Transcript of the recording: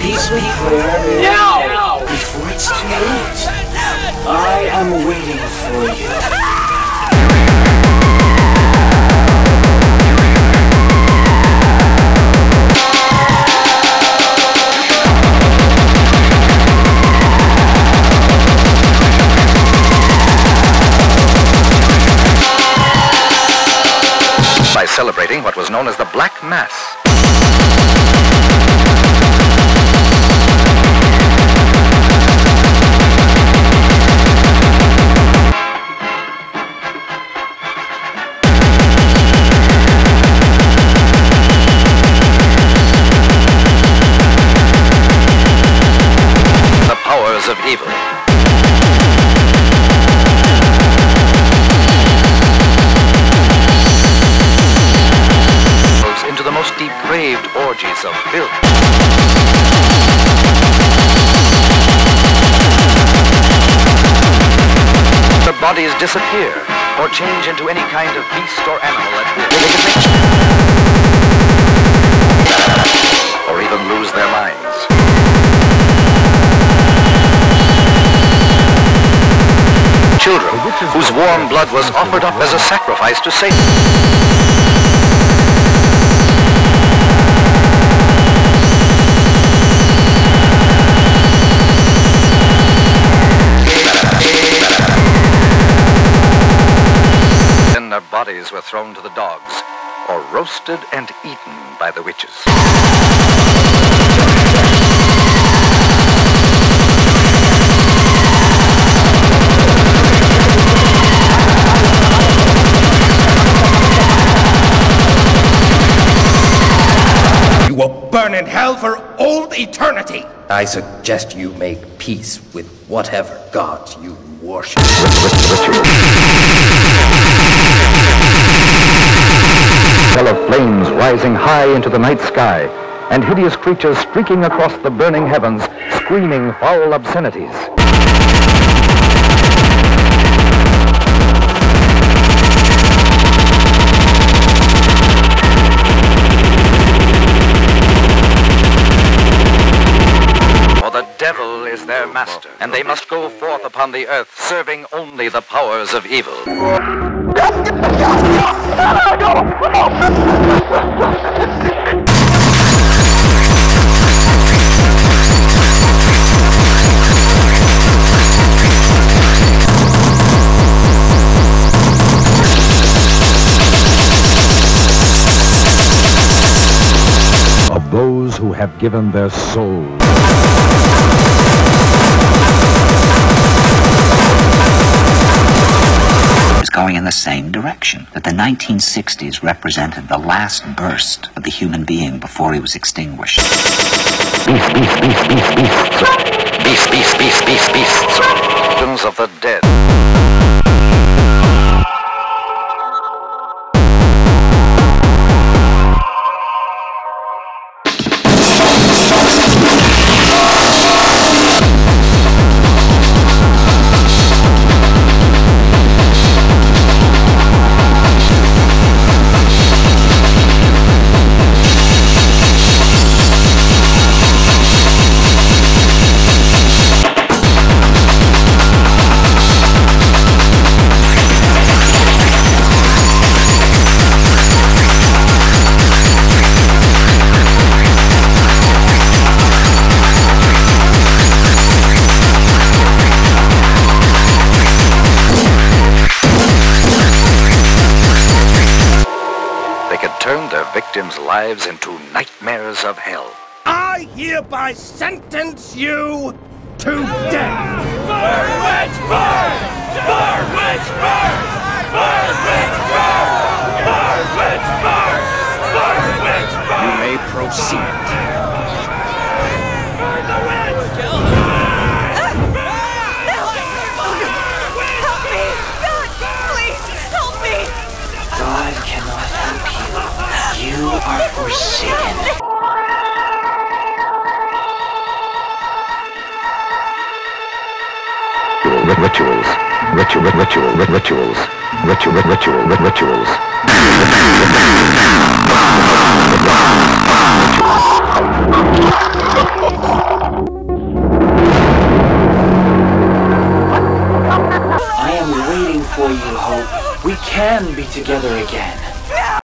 peaceful prayer now, before it's too late. I am waiting for you. by celebrating what was known as the Black Mass. Evil. into the most depraved orgies of filth. Their bodies disappear or change into any kind of beast or animal at will. Warm blood was offered up as a sacrifice to Satan. Then their bodies were thrown to the dogs, or roasted and eaten by the witches. Burn in hell for all eternity. I suggest you make peace with whatever gods you worship. Hell of flames rising high into the night sky, and hideous creatures streaking across the burning heavens, screaming foul obscenities. Their master, and they must go forth upon the earth serving only the powers of evil. of those who have given their souls in the same direction. That the 1960s represented the last burst of the human being before he was extinguished. Beast, beast, beast, beast, beast. Beast, beast, beast, beast, beasts. Victims of the dead. They could turn their victims' lives into nightmares of hell. I hereby sentence you to death. You rituals, ritual, ritual, rituals, ritual, ritual, rituals. I am waiting for you, Hope. We can be together again.